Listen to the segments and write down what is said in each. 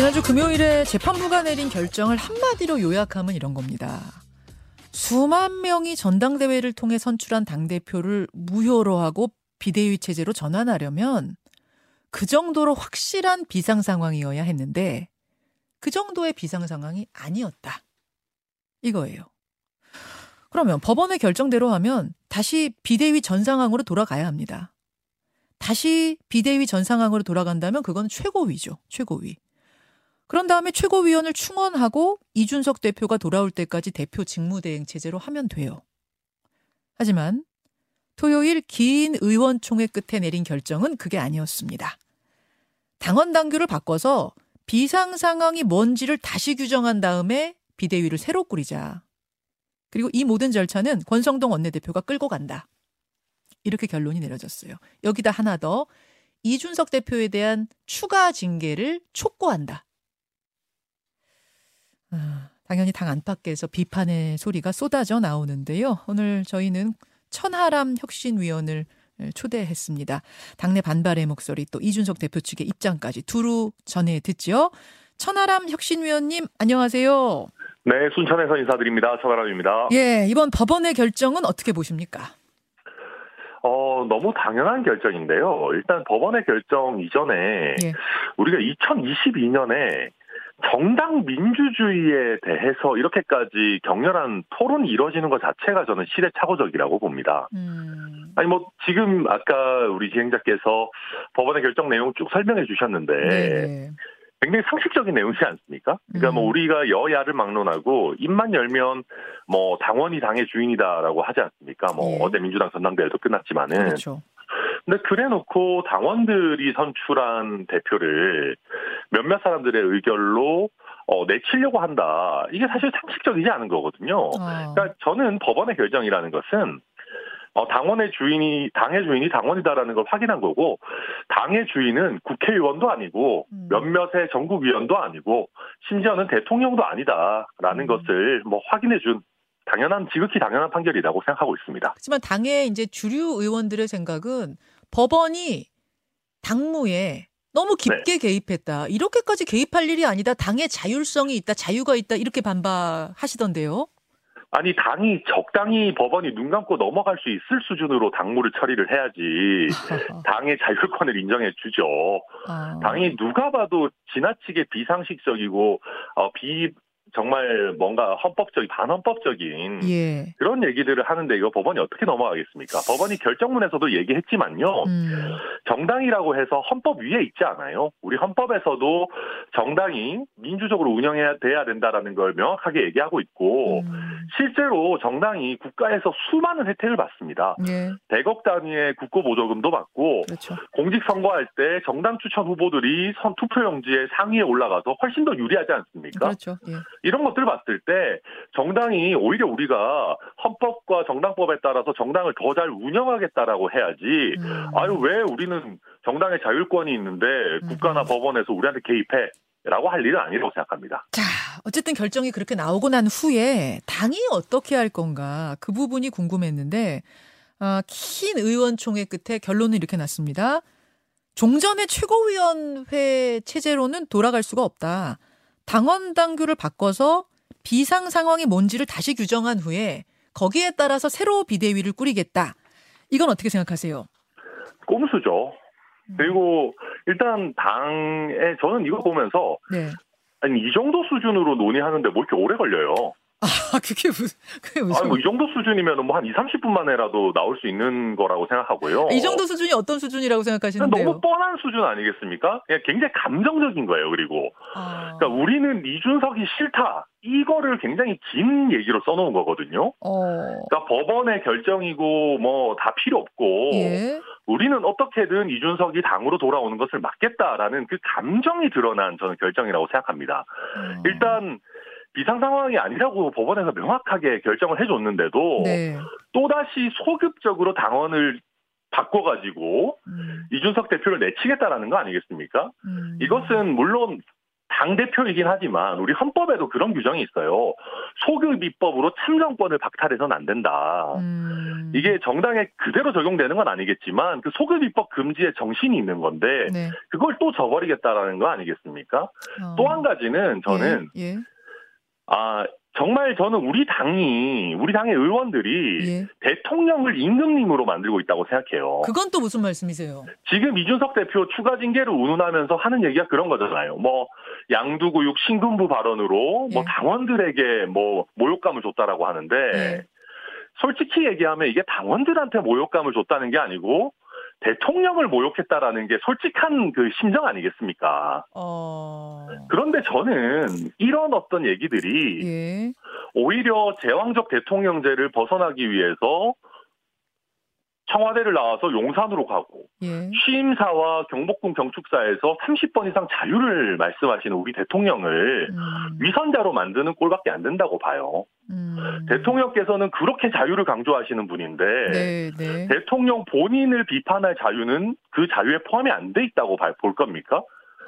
지난주 금요일에 재판부가 내린 결정을 한마디로 요약하면 이런 겁니다. 수만 명이 전당대회를 통해 선출한 당대표를 무효로 하고 비대위 체제로 전환하려면 그 정도로 확실한 비상 상황이어야 했는데 그 정도의 비상 상황이 아니었다. 이거예요. 그러면 법원의 결정대로 하면 다시 비대위 전 상황으로 돌아가야 합니다. 다시 비대위 전 상황으로 돌아간다면 그건 최고위죠. 최고위. 그런 다음에 최고위원을 충원하고 이준석 대표가 돌아올 때까지 대표 직무대행 체제로 하면 돼요. 하지만 토요일 긴 의원총회 끝에 내린 결정은 그게 아니었습니다. 당원 당규를 바꿔서 비상 상황이 뭔지를 다시 규정한 다음에 비대위를 새로 꾸리자. 그리고 이 모든 절차는 권성동 원내대표가 끌고 간다. 이렇게 결론이 내려졌어요. 여기다 하나 더 이준석 대표에 대한 추가 징계를 촉구한다. 아, 당연히 당 안팎에서 비판의 소리가 쏟아져 나오는데요. 오늘 저희는 천하람 혁신위원을 초대했습니다. 당내 반발의 목소리 또 이준석 대표 측의 입장까지 두루 전해 듣죠. 천하람 혁신위원님 안녕하세요. 네, 순천에서 인사드립니다. 천하람입니다. 예, 이번 법원의 결정은 어떻게 보십니까? 어, 너무 당연한 결정인데요. 일단 법원의 결정 이전에 예. 우리가 2022년에 정당 민주주의에 대해서 이렇게까지 격렬한 토론이 이루어지는 것 자체가 저는 시대착오적이라고 봅니다. 음. 아니 뭐 지금 아까 우리 진행자께서 법원의 결정 내용 쭉 설명해 주셨는데 네 굉장히 상식적인 내용이지 않습니까? 그러니까 뭐 음. 뭐 우리가 여야를 막론하고 입만 열면 뭐 당원이 당의 주인이다라고 하지 않습니까? 뭐 네. 어제 민주당 전당대회도 끝났지만은 그렇죠. 근데 그래놓고 당원들이 선출한 대표를 몇몇 사람들의 의결로 어, 내치려고 한다. 이게 사실 상식적이지 않은 거거든요. 어. 그러니까 저는 법원의 결정이라는 것은 어, 당원의 주인이 당의 주인이 당원이다라는 걸 확인한 거고 당의 주인은 국회의원도 아니고 음. 몇몇의 전국위원도 아니고 심지어는 대통령도 아니다라는 음. 것을 뭐 확인해 준 당연한 지극히 당연한 판결이라고 생각하고 있습니다. 하지만 당의 이제 주류 의원들의 생각은 법원이 당무에 너무 깊게 네. 개입했다. 이렇게까지 개입할 일이 아니다. 당의 자율성이 있다. 자유가 있다. 이렇게 반박하시던데요. 아니 당이 적당히 법원이 눈 감고 넘어갈 수 있을 수준으로 당무를 처리를 해야지 당의 자율권을 인정해 주죠. 아. 당이 누가 봐도 지나치게 비상식적이고 어, 비 정말 뭔가 헌법적, 반헌법적인 예. 그런 얘기들을 하는데 이거 법원이 어떻게 넘어가겠습니까? 법원이 결정문에서도 얘기했지만요. 음. 정당이라고 해서 헌법 위에 있지 않아요. 우리 헌법에서도 정당이 민주적으로 운영해야 돼야 된다라는 걸 명확하게 얘기하고 있고 음. 실제로 정당이 국가에서 수많은 혜택을 받습니다. 예. 100억 단위의 국고 보조금도 받고 그렇죠. 공직 선거할 때 정당 추천 후보들이 선 투표용지에 상위에 올라가서 훨씬 더 유리하지 않습니까? 그렇죠. 예. 이런 것들을 봤을 때 정당이 오히려 우리가 헌법과 정당법에 따라서 정당을 더 잘 운영하겠다라고 해야지 음. 아유 왜 우리는 정당의 자율권이 있는데 국가나 음. 법원에서 우리한테 개입해 라고 할 일은 아니라고 생각합니다. 자, 어쨌든 결정이 그렇게 나오고 난 후에 당이 어떻게 할 건가 그 부분이 궁금했는데 어, 긴 의원총회 끝에 결론은 이렇게 났습니다. 종전의 최고위원회 체제로는 돌아갈 수가 없다. 당원 당규를 바꿔서 비상 상황이 뭔지를 다시 규정한 후에 거기에 따라서 새로 비대위를 꾸리겠다. 이건 어떻게 생각하세요? 꼼수죠. 음. 그리고 일단 당에 저는 이거 보면서 네. 아니 이 정도 수준으로 논의하는데 뭐 이렇게 오래 걸려요. 아, 그게 무슨, 그게 무슨. 아, 뭐, 이 정도 수준이면 뭐 한 2, 30분 만에라도 나올 수 있는 거라고 생각하고요. 이 정도 수준이 어떤 수준이라고 생각하시는데요? 너무 뻔한 수준 아니겠습니까? 그냥 굉장히 감정적인 거예요, 그리고. 아... 그러니까 우리는 이준석이 싫다. 이거를 굉장히 긴 얘기로 써놓은 거거든요. 어... 그러니까 법원의 결정이고 뭐 다 필요 없고 예? 우리는 어떻게든 이준석이 당으로 돌아오는 것을 막겠다라는 그 감정이 드러난 저는 결정이라고 생각합니다. 어... 일단 비상 상황이 아니라고 법원에서 명확하게 결정을 해줬는데도 네. 또다시 소급적으로 당원을 바꿔가지고 음. 이준석 대표를 내치겠다라는 거 아니겠습니까? 음. 이것은 물론 당 대표이긴 하지만 우리 헌법에도 그런 규정이 있어요. 소급 입법으로 참정권을 박탈해서는 안 된다. 음. 이게 정당에 그대로 적용되는 건 아니겠지만 그 소급 입법 금지의 정신이 있는 건데 네. 그걸 또 저버리겠다라는 거 아니겠습니까? 어. 또한 가지는 저는 예. 예. 아 정말 저는 우리 당이 우리 당의 의원들이 예. 대통령을 임금님으로 만들고 있다고 생각해요. 그건 또 무슨 말씀이세요? 지금 이준석 대표 추가 징계를 운운하면서 하는 얘기가 그런 거잖아요. 뭐 양두구육 신군부 발언으로 뭐 예. 뭐 당원들에게 뭐 모욕감을 줬다라고 하는데 예. 솔직히 얘기하면 이게 당원들한테 모욕감을 줬다는 게 아니고 대통령을 모욕했다라는 게 솔직한 그 심정 아니겠습니까? 어... 그런데 저는 이런 어떤 얘기들이 예. 오히려 제왕적 대통령제를 벗어나기 위해서 청와대를 나와서 용산으로 가고 예. 취임사와 경복궁 경축사에서 30번 이상 자유를 말씀하시는 우리 대통령을 음. 위선자로 만드는 꼴밖에 안 된다고 봐요. 음. 대통령께서는 그렇게 자유를 강조하시는 분인데 네, 네. 대통령 본인을 비판할 자유는 그 자유에 포함이 안 돼 있다고 볼 겁니까?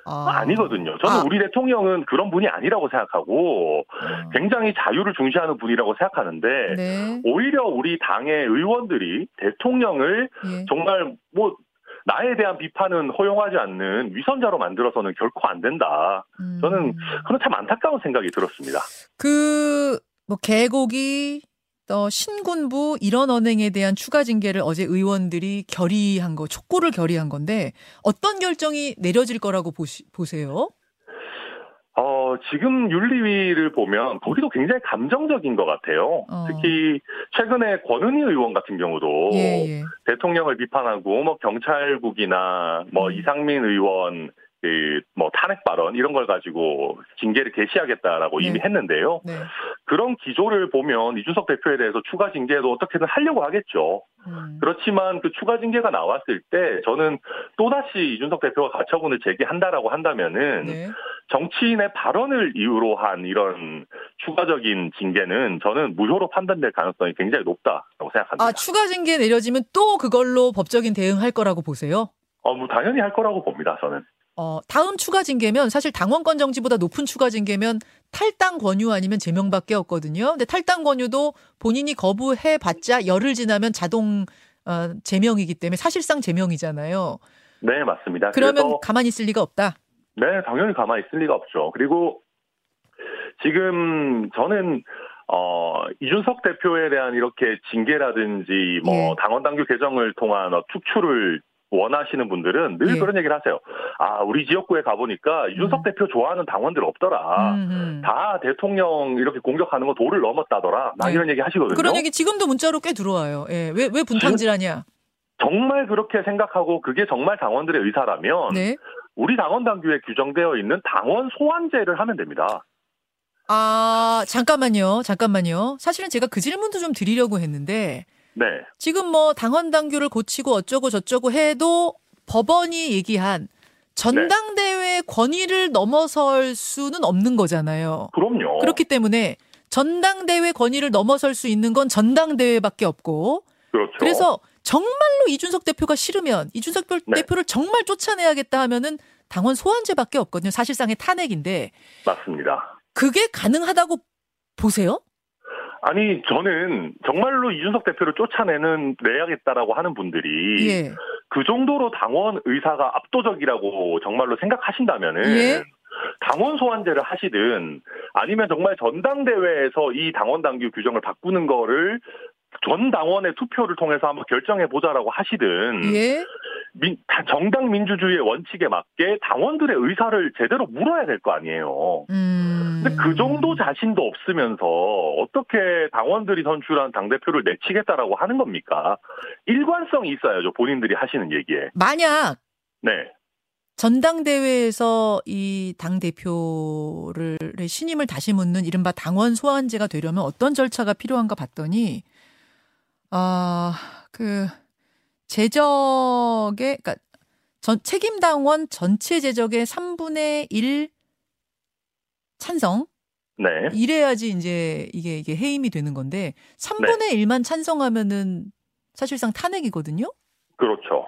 아. 니거든요 저는 아. 우리 대통령은 그런 분이 아니라고 생각하고 음. 굉장히 자유를 중시하는 분이라고 생각하는데 네. 오히려 우리 당의 의원들이 대통령을 예. 정말 뭐 나에 대한 비판은 허용하지 않는 위선자로 만들어서는 결코 안 된다. 저는 음. 그런 참 안타까운 생각이 들었습니다. 그뭐 개고기 또 신군부 이런 언행에 대한 추가 징계를 어제 의원들이 결의한 거, 촉구를 결의한 건데 어떤 결정이 내려질 거라고 보시, 보세요? 어, 지금 윤리위를 보면 거기도 굉장히 감정적인 것 같아요. 어. 특히 최근에 권은희 의원 같은 경우도 예, 예. 대통령을 비판하고 뭐 경찰국이나 뭐 음. 이상민 의원 그뭐 탄핵 발언 이런 걸 가지고 징계를 개시하겠다라고 네. 이미 했는데요. 네. 그런 기조를 보면 이준석 대표에 대해서 추가 징계도 어떻게든 하려고 하겠죠. 음. 그렇지만 그 추가 징계가 나왔을 때 저는 또다시 이준석 대표가 가처분을 제기한다라고 한다면은 네. 정치인의 발언을 이유로 한 이런 추가적인 징계는 저는 무효로 판단될 가능성이 굉장히 높다고 생각합니다. 아 추가 징계 내려지면 또 그걸로 법적인 대응할 거라고 보세요? 어, 뭐 당연히 할 거라고 봅니다. 저는. 어, 다음 추가 징계면 사실 당원권 정지보다 높은 추가 징계면 탈당 권유 아니면 제명밖에 없거든요. 근데 탈당 권유도 본인이 거부해 봤자 열흘 지나면 자동 어, 제명이기 때문에 사실상 제명이잖아요. 네, 맞습니다. 그러면 가만히 있을 리가 없다. 네, 당연히 가만히 있을 리가 없죠. 그리고 지금 저는 어, 이준석 대표에 대한 이렇게 징계라든지 뭐 예. 당원 당규 개정을 통한 어, 축출을 원하시는 분들은 늘 예. 그런 얘기를 하세요. 아, 우리 지역구에 가보니까 음. 대표 좋아하는 당원들 없더라. 음음. 다 대통령 이렇게 공격하는 거 도를 넘었다더라. 막 네. 이런 얘기 하시거든요. 그런 얘기 지금도 문자로 꽤 들어와요. 예. 왜, 왜 분탕질하냐? 정말 그렇게 생각하고 그게 정말 당원들의 의사라면 네. 우리 당원 당규에 규정되어 있는 당원 소환제를 하면 됩니다. 아, 잠깐만요. 잠깐만요. 사실은 제가 그 질문도 좀 드리려고 했는데 네. 지금 뭐 당원 당규를 고치고 어쩌고 저쩌고 해도 법원이 얘기한 전당대회 네. 권위를 넘어설 수는 없는 거잖아요. 그럼요. 그렇기 때문에 전당대회 권위를 넘어설 수 있는 건 전당대회밖에 없고. 그렇죠. 그래서 정말로 이준석 대표가 싫으면 이준석 네. 대표를 정말 쫓아내야겠다 하면은 당원 소환제밖에 없거든요. 사실상의 탄핵인데. 맞습니다. 그게 가능하다고 보세요? 아니 저는 정말로 이준석 대표를 쫓아내는 내야겠다라고 하는 분들이 예. 그 정도로 당원 의사가 압도적이라고 정말로 생각하신다면은 예. 당원 소환제를 하시든 아니면 정말 전당대회에서 이 당원 당규 규정을 바꾸는 거를 전 당원의 투표를 통해서 한번 결정해 보자라고 하시든 예? 민, 정당 민주주의의 원칙에 맞게 당원들의 의사를 제대로 물어야 될 거 아니에요. 음... 근데 그 정도 자신도 없으면서 어떻게 당원들이 선출한 당대표를 내치겠다라고 하는 겁니까? 일관성이 있어야죠. 본인들이 하시는 얘기에. 만약 네. 전당대회에서 이 당대표를 신임을 다시 묻는 이른바 당원 소환제가 되려면 어떤 절차가 필요한가 봤더니 아, 그 제적의 그러니까 전 책임 당원 전체 제적의 3분의 1 찬성. 네. 이래야지 이제 이게 이게 해임이 되는 건데 3분의 네. 1만 찬성하면은 사실상 탄핵이거든요. 그렇죠.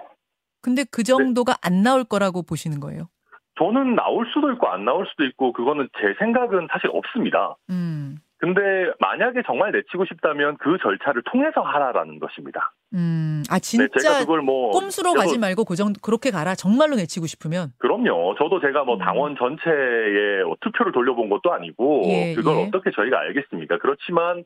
근데 그 정도가 네. 안 나올 거라고 보시는 거예요. 저는 나올 수도 있고 안 나올 수도 있고 그거는 제 생각은 사실 없습니다. 음. 근데 만약에 정말 내치고 싶다면 그 절차를 통해서 하라라는 것입니다. 음, 아 진짜 네, 제가 그걸 뭐 꼼수로 가지 말고 그 정도 그렇게 가라. 정말로 내치고 싶으면. 그럼요. 저도 제가 뭐 음. 당원 전체에 투표를 돌려본 것도 아니고 예, 그걸 예. 어떻게 저희가 알겠습니까? 그렇지만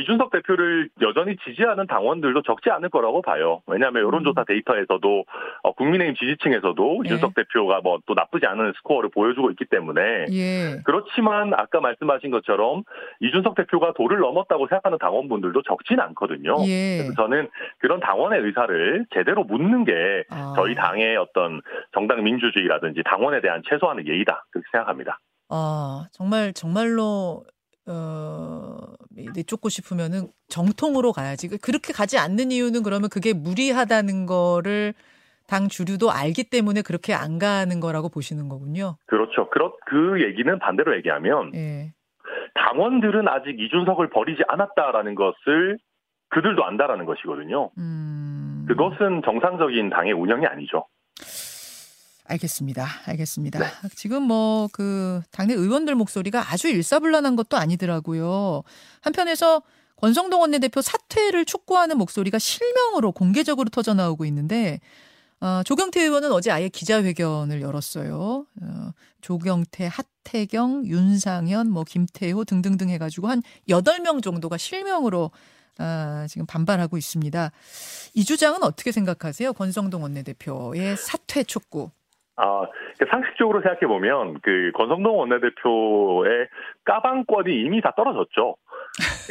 이준석 대표를 여전히 지지하는 당원들도 적지 않을 거라고 봐요. 왜냐하면 여론조사 음. 데이터에서도 어, 국민의힘 지지층에서도 예. 이준석 대표가 뭐 또 나쁘지 않은 스코어를 보여주고 있기 때문에 예. 그렇지만 아까 말씀하신 것처럼 이준석 대표가 도를 넘었다고 생각하는 당원분들도 적진 않거든요. 예. 그래서 저는 그런 당원의 의사를 제대로 묻는 게 아. 저희 당의 어떤 정당 민주주의라든지 당원에 대한 최소한의 예의다 그렇게 생각합니다. 아 정말 정말로 어, 내쫓고 싶으면은 정통으로 가야지. 그, 그렇게 가지 않는 이유는 그러면 그게 무리하다는 거를 당 주류도 알기 때문에 그렇게 안 가는 거라고 보시는 거군요. 그렇죠. 그렇, 그 얘기는 반대로 얘기하면 예. 당원들은 아직 이준석을 버리지 않았다라는 것을 그들도 안다라는 것이거든요. 음... 그것은 정상적인 당의 운영이 아니죠. 알겠습니다. 알겠습니다. 네. 지금 뭐 그 당내 의원들 목소리가 아주 일사불란한 것도 아니더라고요. 한편에서 권성동 원내대표 사퇴를 촉구하는 목소리가 실명으로 공개적으로 터져 나오고 있는데 어, 조경태 의원은 어제 아예 기자회견을 열었어요. 어, 조경태, 하태경, 윤상현, 뭐 김태호 등등등 해가지고 한 8명 정도가 실명으로 아, 지금 반발하고 있습니다. 이 주장은 어떻게 생각하세요? 권성동 원내대표의 사퇴 촉구. 아, 상식적으로 생각해 보면 그 권성동 원내대표의 까방권이 이미 다 떨어졌죠.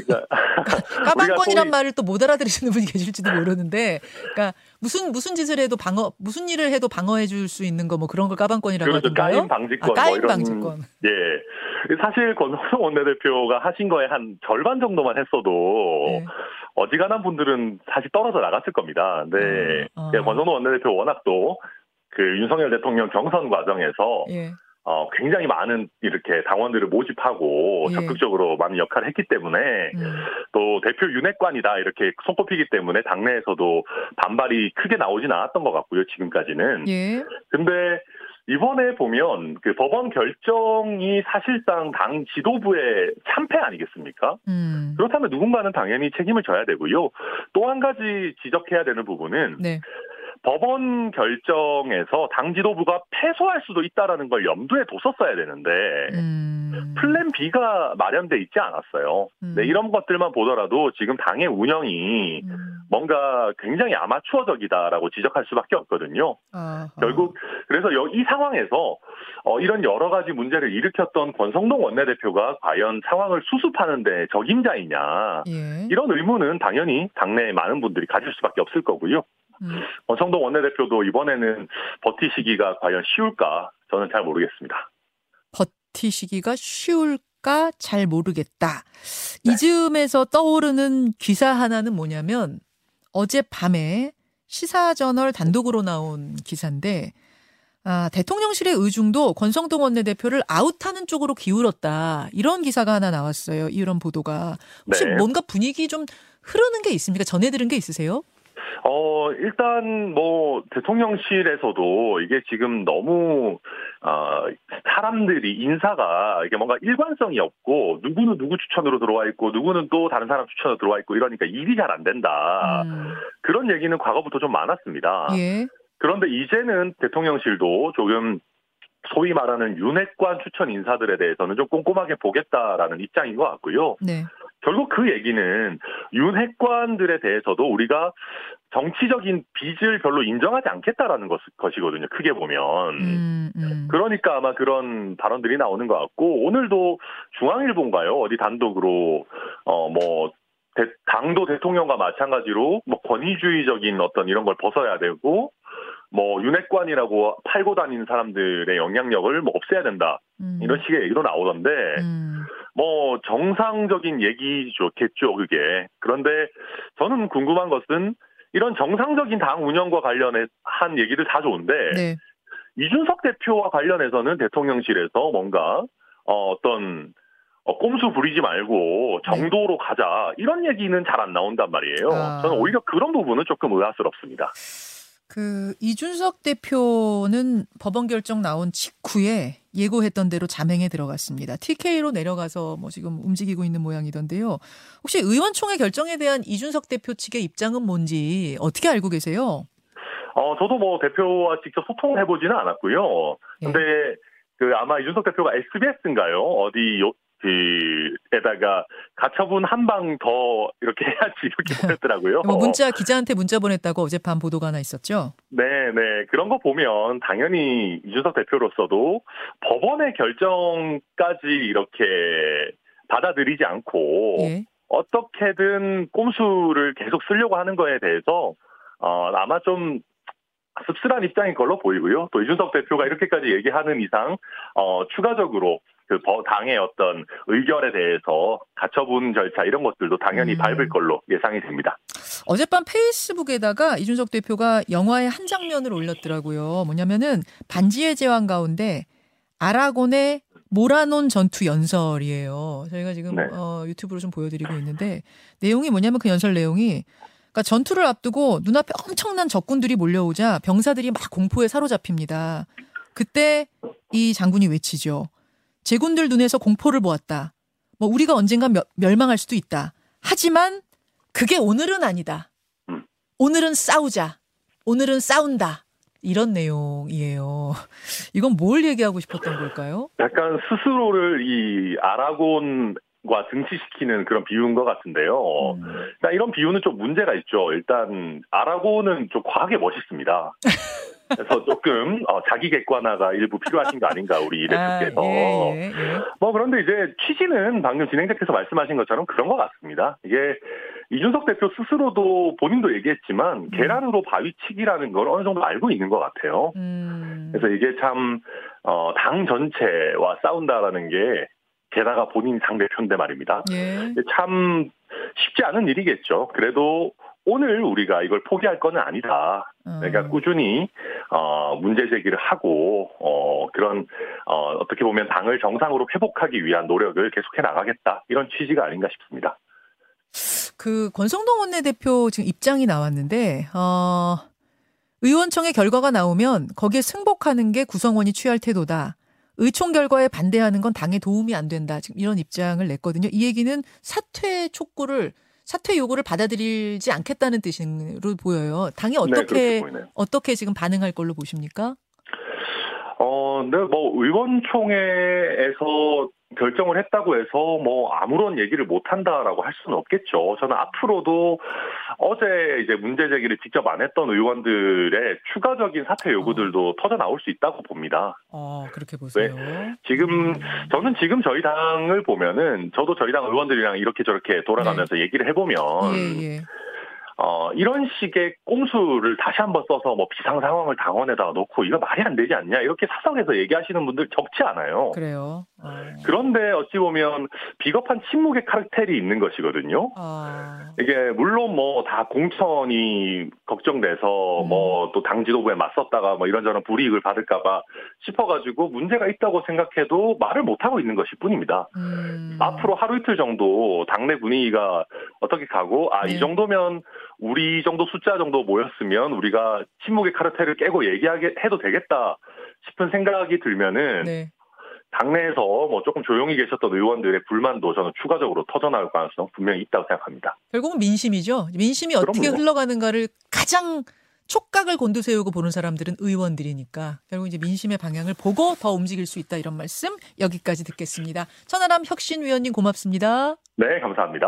그러니까 까방권이란 말을 또 못 알아들으시는 분이 계실지도 모르는데, 그러니까 무슨 무슨 짓을 해도 방어, 무슨 일을 해도 방어해 줄 수 있는 거 뭐 그런 걸 까방권이라고 그렇죠. 하던가요? 까임 방지권. 아, 까임 뭐 이런, 방지권. 예. 사실 권성동 원내대표가 하신 거에 한 절반 정도만 했어도 네. 어지간한 분들은 사실 떨어져 나갔을 겁니다. 근데 음, 어. 권성동 원내대표 워낙 또 그 윤석열 대통령 경선 과정에서 예. 어, 굉장히 많은 이렇게 당원들을 모집하고 예. 적극적으로 많은 역할을 했기 때문에 음. 또 대표 윤핵관이다 이렇게 손꼽히기 때문에 당내에서도 반발이 크게 나오진 않았던 것 같고요 지금까지는. 예. 근데 이번에 보면 그 법원 결정이 사실상 당 지도부의 참패 아니겠습니까? 음. 그렇다면 누군가는 당연히 책임을 져야 되고요. 또 한 가지 지적해야 되는 부분은 네. 법원 결정에서 당 지도부가 패소할 수도 있다라는 걸 염두에 뒀었어야 되는데 음. 플랜 B가 마련돼 있지 않았어요. 음. 네, 이런 것들만 보더라도 지금 당의 운영이 음. 뭔가 굉장히 아마추어적이다라고 지적할 수밖에 없거든요. 아하. 결국 그래서 이 상황에서 어, 이런 여러 가지 문제를 일으켰던 권성동 원내대표가 과연 상황을 수습하는데 적임자이냐 예. 이런 의문은 당연히 당내 많은 분들이 가질 수밖에 없을 거고요. 음. 원성동 원내대표도 이번에는 버티시기가 과연 쉬울까 저는 잘 모르겠습니다. 버티시기가 쉬울까 잘 모르겠다. 네. 이즈음에서 떠오르는 기사 하나는 뭐냐면 어젯밤에 시사저널 단독으로 나온 기사인데 아, 대통령실의 의중도 권성동 원내대표를 아웃하는 쪽으로 기울었다. 이런 기사가 하나 나왔어요. 이런 보도가. 혹시 네. 뭔가 분위기 좀 흐르는 게 있습니까? 전해 들은 게 있으세요? 어, 일단 뭐 대통령실에서도 이게 지금 너무 어, 사람들이 인사가 이게 뭔가 일관성이 없고 누구는 누구 추천으로 들어와 있고 누구는 또 다른 사람 추천으로 들어와 있고 이러니까 일이 잘 안 된다. 음. 그런 얘기는 과거부터 좀 많았습니다. 예. 그런데 이제는 대통령실도 조금 소위 말하는 윤핵관 추천 인사들에 대해서는 좀 꼼꼼하게 보겠다라는 입장인 것 같고요. 네. 결국 그 얘기는 윤핵관들에 대해서도 우리가 정치적인 빚을 별로 인정하지 않겠다라는 것, 것이거든요. 크게 보면. 음, 음. 그러니까 아마 그런 발언들이 나오는 것 같고 오늘도 중앙일보인가요? 어디 단독으로 어뭐 당도 대통령과 마찬가지로 뭐 권위주의적인 어떤 이런 걸 벗어야 되고 뭐 윤핵관이라고 팔고 다니는 사람들의 영향력을 뭐 없애야 된다 음. 이런 식의 얘기도 나오던데 음. 뭐 정상적인 얘기겠죠 그게 그런데 저는 궁금한 것은 이런 정상적인 당 운영과 관련해 한 얘기들 다 좋은데 네. 이준석 대표와 관련해서는 대통령실에서 뭔가 어, 어떤 어, 꼼수 부리지 말고 정도로 네. 가자 이런 얘기는 잘 안 나온단 말이에요. 아. 저는 오히려 그런 부분은 조금 의아스럽습니다. 그 이준석 대표는 법원 결정 나온 직후에 예고했던 대로 자맹에 들어갔습니다. TK로 내려가서 뭐 지금 움직이고 있는 모양이던데요. 혹시 의원총회 결정에 대한 이준석 대표 측의 입장은 뭔지 어떻게 알고 계세요? 어, 저도 뭐 대표와 직접 소통을 해보지는 않았고요. 근데 예. 그 아마 이준석 대표가 SBS인가요? 어디 요, 그 에다가 가처분 한 방 더 이렇게 해야지 이렇게 보냈더라고요. 뭐 문자 기자한테 문자 보냈다고 어젯밤 보도가 하나 있었죠. 네, 네 그런 거 보면 당연히 이준석 대표로서도 법원의 결정까지 이렇게 받아들이지 않고 예. 어떻게든 꼼수를 계속 쓰려고 하는 거에 대해서 어, 아마 좀 씁쓸한 입장인 걸로 보이고요. 또 이준석 대표가 이렇게까지 얘기하는 이상 어, 추가적으로 그 당의 어떤 의결에 대해서 가처분 절차 이런 것들도 당연히 음. 밟을 걸로 예상이 됩니다. 어젯밤 페이스북에다가 이준석 대표가 영화의 한 장면을 올렸더라고요. 뭐냐면은 반지의 제왕 가운데 아라곤의 모라논 전투 연설이에요. 저희가 지금 네. 어, 유튜브로 좀 보여드리고 있는데 내용이 뭐냐면 그 연설 내용이 그러니까 전투를 앞두고 눈앞에 엄청난 적군들이 몰려오자 병사들이 막 공포에 사로잡힙니다. 그때 이 장군이 외치죠. 제군들 눈에서 공포를 보았다. 뭐 우리가 언젠가 멸망할 수도 있다. 하지만 그게 오늘은 아니다. 음. 오늘은 싸우자. 오늘은 싸운다. 이런 내용이에요. 이건 뭘 얘기하고 싶었던 걸까요? 약간 스스로를 이 아라곤 과 등치시키는 그런 비유인 것 같은데요. 음. 그러니까 이런 비유는 좀 문제가 있죠. 일단 아라곤은 좀 과하게 멋있습니다. 그래서 조금 어, 자기 객관화가 일부 필요하신 거 아닌가 우리 이대표께서. 아, 예, 예, 예. 뭐 그런데 이제 취지는 방금 진행자께서 말씀하신 것처럼 그런 것 같습니다. 이게 이준석 대표 스스로도 본인도 얘기했지만 음. 계란으로 바위치기라는 걸 어느 정도 알고 있는 것 같아요. 음. 그래서 이게 참 어, 당 전체와 싸운다라는 게 게다가 본인 상대편인데 말입니다. 예. 참 쉽지 않은 일이겠죠. 그래도 오늘 우리가 이걸 포기할 건 아니다. 그러니까 음. 꾸준히 어, 문제 제기를 하고 어, 그런 어, 어떻게 보면 당을 정상으로 회복하기 위한 노력을 계속해 나가겠다 이런 취지가 아닌가 싶습니다. 그 권성동 원내대표 지금 입장이 나왔는데 어, 의원청의 결과가 나오면 거기에 승복하는 게 구성원이 취할 태도다. 의총 결과에 반대하는 건 당에 도움이 안 된다. 지금 이런 입장을 냈거든요. 이 얘기는 사퇴 촉구를 사퇴 요구를 받아들이지 않겠다는 뜻으로 보여요. 당이 네, 어떻게 네, 어떻게 지금 반응할 걸로 보십니까? 어, 네, 뭐 의원총회에서 결정을 했다고 해서 뭐 아무런 얘기를 못 한다라고 할 수는 없겠죠. 저는 앞으로도 어제 이제 문제 제기를 직접 안 했던 의원들의 추가적인 사퇴 요구들도 어. 터져 나올 수 있다고 봅니다. 어, 그렇게 보세요. 네. 지금 음. 저는 지금 저희 당을 보면은 저도 저희 당 의원들이랑 이렇게 저렇게 돌아가면서 네. 얘기를 해보면 예, 예. 어, 이런 식의 꼼수를 다시 한번 써서 뭐 비상 상황을 당원에다가 놓고 이거 말이 안 되지 않냐 이렇게 사석에서 얘기하시는 분들 적지 않아요. 그래요. 어. 그런데 어찌 보면 비겁한 침묵의 카르텔이 있는 것이거든요. 어. 이게 물론 뭐 다 공천이 걱정돼서 음. 뭐또 당 지도부에 맞섰다가 뭐 이런저런 불이익을 받을까봐 싶어가지고 문제가 있다고 생각해도 말을 못 하고 있는 것일 뿐입니다. 음. 앞으로 하루 이틀 정도 당내 분위기가 어떻게 가고 아이 네. 정도면 우리 정도 숫자 정도 모였으면 우리가 침묵의 카르텔을 깨고 얘기하게 해도 되겠다 싶은 생각이 들면은 네. 당내에서 뭐 조금 조용히 계셨던 의원들의 불만도 저는 추가적으로 터져나올 가능성 분명히 있다고 생각합니다. 결국은 민심이죠. 민심이. 어떻게 흘러가는가를 가장 촉각을 곤두세우고 보는 사람들은 의원들이니까 결국 이제 민심의 방향을 보고 더 움직일 수 있다 이런 말씀 여기까지 듣겠습니다. 천하람 혁신위원님 고맙습니다. 네, 감사합니다.